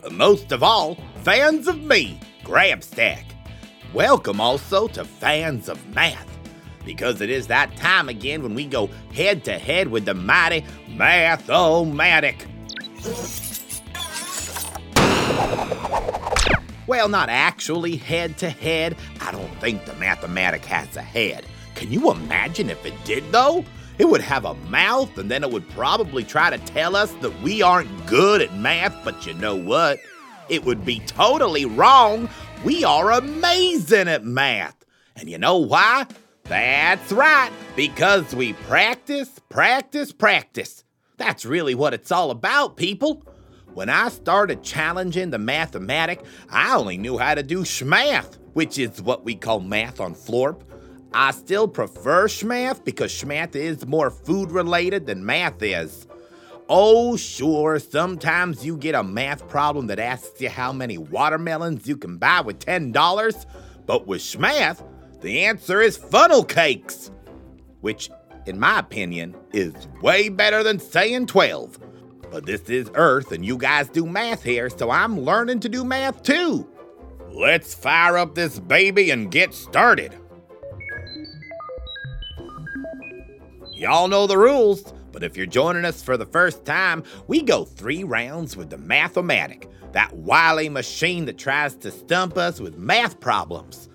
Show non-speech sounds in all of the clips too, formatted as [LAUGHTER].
but most of all, fans of me, Grabstack. Welcome also to fans of math, because it is that time again when we go head to head with the mighty Math-O-Matic. Well, not actually head to head. I don't think the Math-O-Matic has a head. Can you imagine if it did, though? It would have a mouth, and then it would probably try to tell us that we aren't good at math, but you know what? It would be totally wrong. We are amazing at math. And you know why? That's right, because we practice, practice, practice. That's really what it's all about, people. When I started challenging the Math-O-Matic, I only knew how to do schmath, which is what we call math on Florp. I still prefer schmath because schmath is more food related than math is. Oh, sure, sometimes you get a math problem that asks you how many watermelons you can buy with $10, but with schmath, the answer is funnel cakes, which, in my opinion, is way better than saying 12. But this is Earth and you guys do math here, so I'm learning to do math too. Let's fire up this baby and get started. Y'all know the rules, but if you're joining us for the first time, we go three rounds with the Math-O-Matic, that wily machine that tries to stump us with math problems.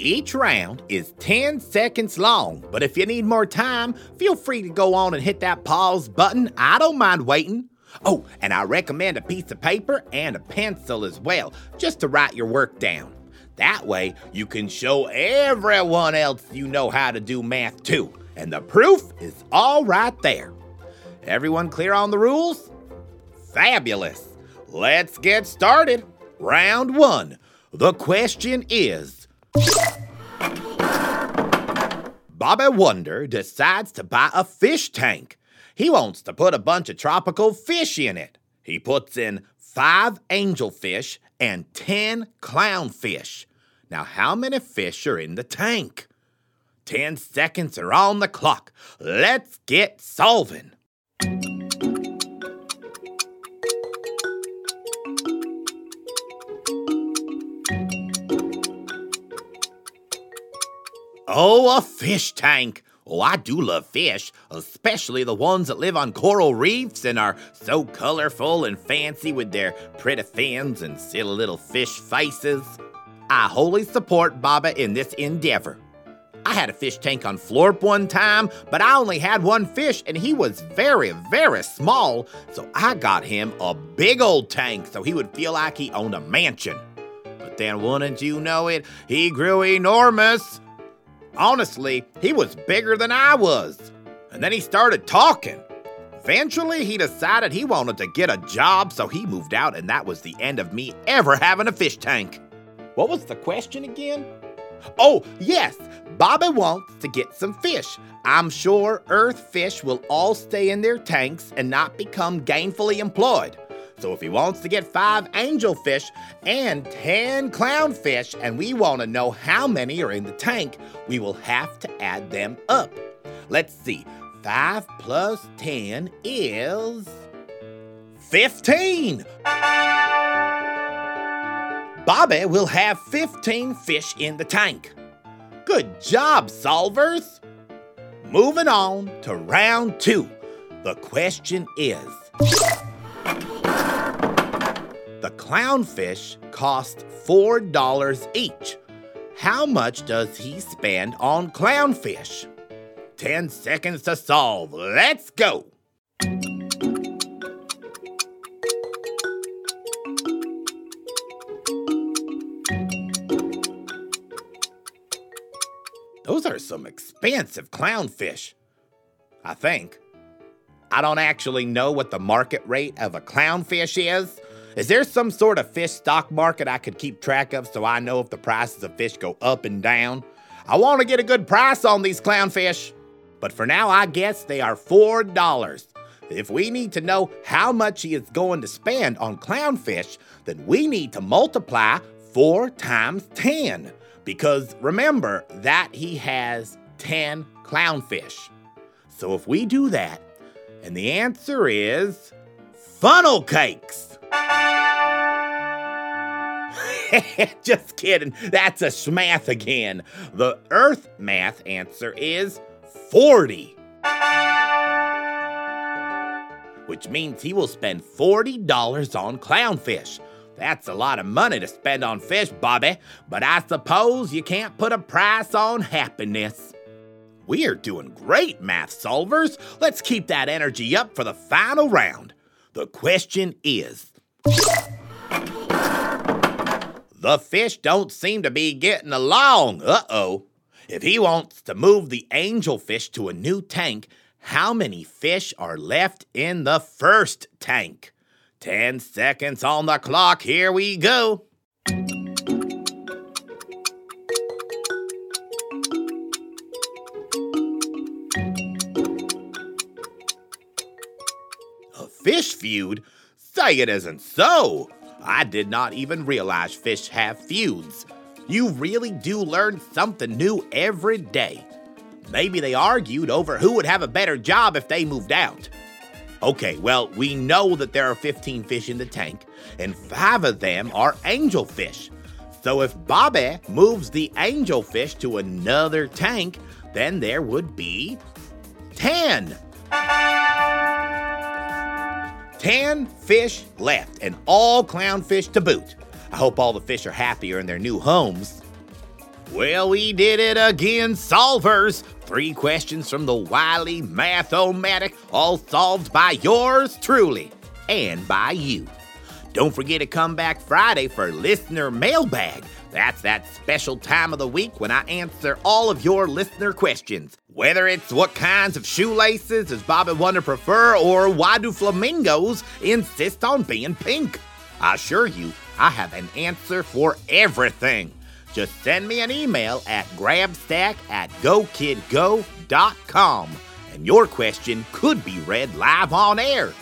Each round is 10 seconds long, but if you need more time, feel free to go on and hit that pause button. I don't mind waiting. Oh, and I recommend a piece of paper and a pencil as well, just to write your work down. That way, you can show everyone else you know how to do math too. And the proof is all right there. Everyone clear on the rules? Fabulous. Let's get started. Round one. The question is Bobby Wonder decides to buy a fish tank. He wants to put a bunch of tropical fish in it. He puts in five angelfish and 10 clownfish. Now, how many fish are in the tank? 10 seconds are on the clock. Let's get solving. Oh, a fish tank. Oh, I do love fish, especially the ones that live on coral reefs and are so colorful and fancy with their pretty fins and silly little fish faces. I wholly support Bobby in this endeavor. I had a fish tank on Florp one time, but I only had one fish and he was very, very small, so I got him a big old tank so he would feel like he owned a mansion. But then, wouldn't you know it, he grew enormous. Honestly, he was bigger than I was. And then he started talking. Eventually, he decided he wanted to get a job, so he moved out, and that was the end of me ever having a fish tank. What was the question again? Oh, yes, Bobby wants to get some fish. I'm sure Earth fish will all stay in their tanks and not become gainfully employed. So if he wants to get five angelfish and 10 clownfish, and we want to know how many are in the tank, we will have to add them up. Let's see. 5 plus 10 is 15. Bobby will have 15 fish in the tank. Good job, solvers! Moving on to round two. The question is The clownfish cost $4 each. How much does he spend on clownfish? 10 seconds to solve. Let's go! Some expensive clownfish. I think. I don't actually know what the market rate of a clownfish is. Is there some sort of fish stock market I could keep track of so I know if the prices of fish go up and down? I want to get a good price on these clownfish. But for now, I guess they are $4. If we need to know how much he is going to spend on clownfish, then we need to multiply 4 times 10 because remember that he has 10 clownfish. So if we do that, and the answer is funnel cakes. [LAUGHS] Just kidding. That's a schmath again. The Earth math answer is 40. Which means he will spend $40 on clownfish. That's a lot of money to spend on fish, Bobby, but I suppose you can't put a price on happiness. We're doing great, math solvers. Let's keep that energy up for the final round. The question is The fish don't seem to be getting along. Uh oh. If he wants to move the angelfish to a new tank, how many fish are left in the first tank? 10 seconds on the clock. Here we go. A fish feud? Say it isn't so. I did not even realize fish have feuds. You really do learn something new every day. Maybe they argued over who would have a better job if they moved out. Okay, well, we know that there are 15 fish in the tank, and five of them are angelfish. So if Bobby moves the angelfish to another tank, then there would be 10. 10 fish left, and all clownfish to boot. I hope all the fish are happier in their new homes. Well, we did it again, solvers. Three questions from the wily Math-O-Matic, all solved by yours truly and by you. Don't forget to come back Friday for Listener Mailbag. That's that special time of the week when I answer all of your listener questions. Whether it's what kinds of shoelaces does Bobby Wonder prefer, or why do flamingos insist on being pink? I assure you, I have an answer for everything. Just send me an email at grabstack at gokidgo.com and your question could be read live on air.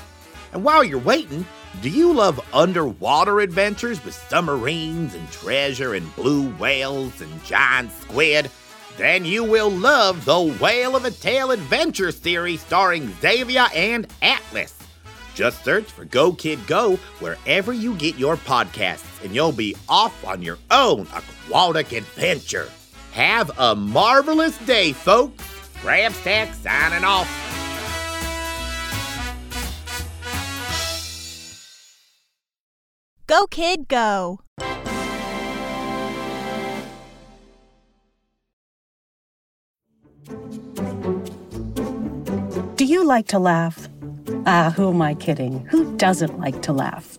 And while you're waiting, do you love underwater adventures with submarines and treasure and blue whales and giant squid? Then you will love the Whale of a Tale Adventure series starring Xavier and Atlas. Just search for Go Kid Go wherever you get your podcasts, and you'll be off on your own aquatic adventure. Have a marvelous day, folks. Grabstack signing off. Go, kid, go. Do you like to laugh? Ah, who am I kidding? Who doesn't like to laugh?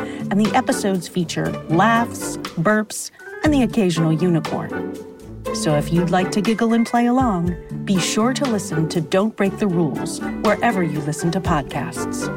and the episodes feature laughs, burps, and the occasional unicorn. So if you'd like to giggle and play along, be sure to listen to Don't Break the Rules wherever you listen to podcasts.